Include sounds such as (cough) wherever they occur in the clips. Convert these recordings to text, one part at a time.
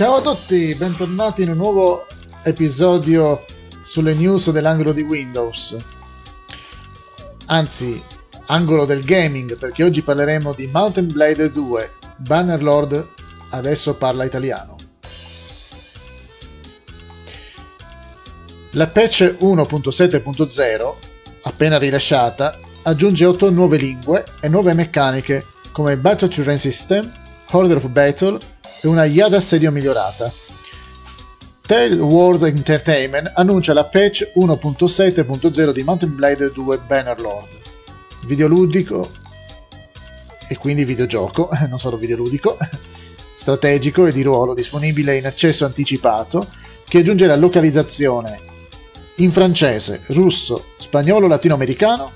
Ciao a tutti, bentornati in un nuovo episodio sulle news dell'angolo di Windows. Anzi, angolo del gaming, perché oggi parleremo di Mountain Blade 2. Bannerlord adesso parla italiano. La patch 1.7.0, appena rilasciata, aggiunge 8 nuove lingue e nuove meccaniche come Battle Children System, Order of Battle e una IAD assedio migliorata. Tale World Entertainment annuncia la patch 1.7.0 di Mountain Blade 2 Bannerlord, videoludico e quindi videogioco, (laughs) non solo videoludico, (laughs) strategico e di ruolo disponibile in accesso anticipato che aggiunge la localizzazione in francese, russo, spagnolo, latinoamericano,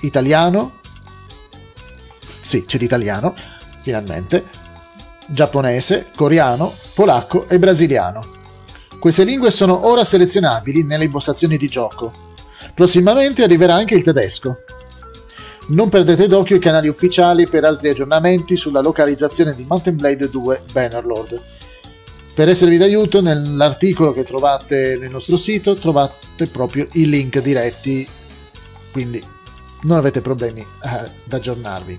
italiano, sì, c'è l'italiano, finalmente, giapponese, coreano, polacco e brasiliano. Queste lingue sono ora selezionabili nelle impostazioni di gioco. Prossimamente arriverà anche il tedesco. Non perdete d'occhio i canali ufficiali per altri aggiornamenti sulla localizzazione di Mountain Blade 2 Bannerlord. Per esservi d'aiuto, nell'articolo che trovate nel nostro sito trovate proprio i link diretti, quindi non avete problemi eh, ad aggiornarvi.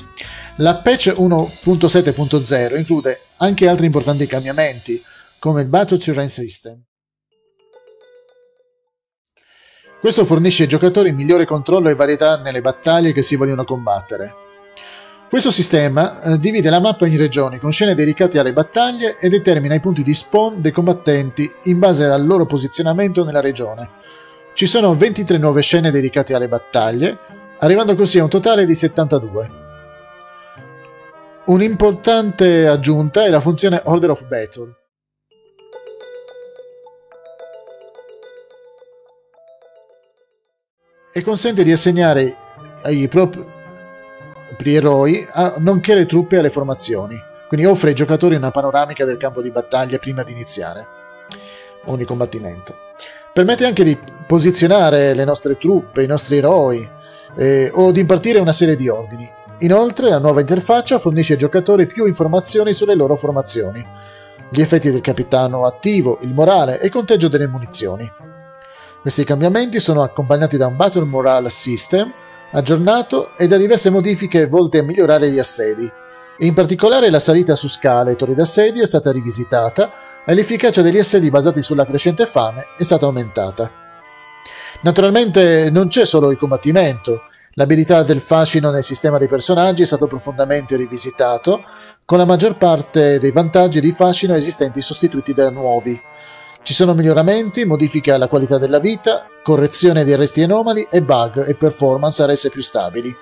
La patch 1.7.0 include anche altri importanti cambiamenti, come il Battle Terrain System. Questo fornisce ai giocatori migliore controllo e varietà nelle battaglie che si vogliono combattere. Questo sistema eh, divide la mappa in regioni con scene dedicate alle battaglie e determina i punti di spawn dei combattenti in base al loro posizionamento nella regione. Ci sono 23 nuove scene dedicate alle battaglie, arrivando così a un totale di 72. Un'importante aggiunta è la funzione Order of Battle. E consente di assegnare ai propri eroi, nonché le truppe alle formazioni. Quindi offre ai giocatori una panoramica del campo di battaglia prima di iniziare ogni combattimento. Permette anche di posizionare le nostre truppe, i nostri eroi, eh, o di impartire una serie di ordini. Inoltre la nuova interfaccia fornisce ai giocatori più informazioni sulle loro formazioni, gli effetti del capitano attivo, il morale e il conteggio delle munizioni. Questi cambiamenti sono accompagnati da un Battle Morale System aggiornato e da diverse modifiche volte a migliorare gli assedi. In particolare la salita su scale e torri d'assedio è stata rivisitata e l'efficacia degli assedi basati sulla crescente fame è stata aumentata. Naturalmente non c'è solo il combattimento, l'abilità del fascino nel sistema dei personaggi è stato profondamente rivisitato, con la maggior parte dei vantaggi di fascino esistenti sostituiti da nuovi. Ci sono miglioramenti, modifiche alla qualità della vita, correzione di arresti anomali e bug e performance a rese più stabili.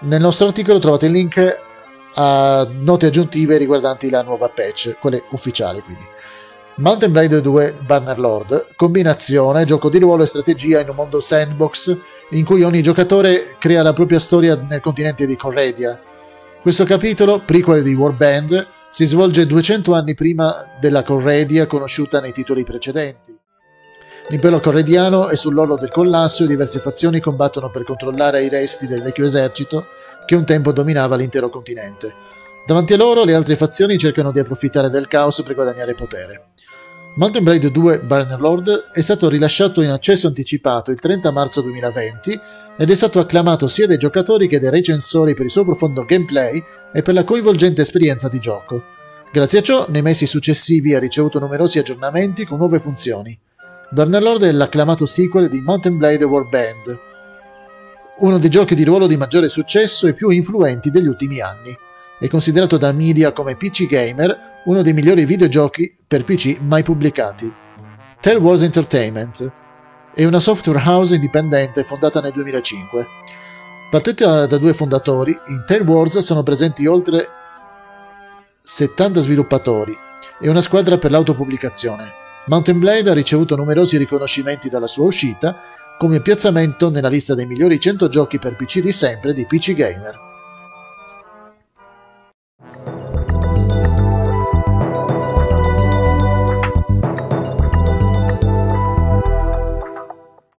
Nel nostro articolo trovate il link a note aggiuntive riguardanti la nuova patch, quelle ufficiali quindi. Mountain Blade 2 Bannerlord, combinazione, gioco di ruolo e strategia in un mondo sandbox in cui ogni giocatore crea la propria storia nel continente di Corredia. Questo capitolo, prequel di Warband, si svolge 200 anni prima della Corredia conosciuta nei titoli precedenti. L'impero corrediano è sull'orlo del collasso e diverse fazioni combattono per controllare i resti del vecchio esercito che un tempo dominava l'intero continente. Davanti a loro le altre fazioni cercano di approfittare del caos per guadagnare potere. Mountain Blade 2 Bannerlord è stato rilasciato in accesso anticipato il 30 marzo 2020 ed è stato acclamato sia dai giocatori che dai recensori per il suo profondo gameplay e per la coinvolgente esperienza di gioco. Grazie a ciò, nei mesi successivi ha ricevuto numerosi aggiornamenti con nuove funzioni. Bannerlord è l'acclamato sequel di Mountain Blade Warband, uno dei giochi di ruolo di maggiore successo e più influenti degli ultimi anni. È considerato da media come PC Gamer uno dei migliori videogiochi per PC mai pubblicati. Tell Wars Entertainment è una software house indipendente fondata nel 2005. Partita da due fondatori, in Tell Wars sono presenti oltre 70 sviluppatori e una squadra per l'autopubblicazione. Mountain Blade ha ricevuto numerosi riconoscimenti dalla sua uscita, come piazzamento nella lista dei migliori 100 giochi per PC di sempre di PC Gamer.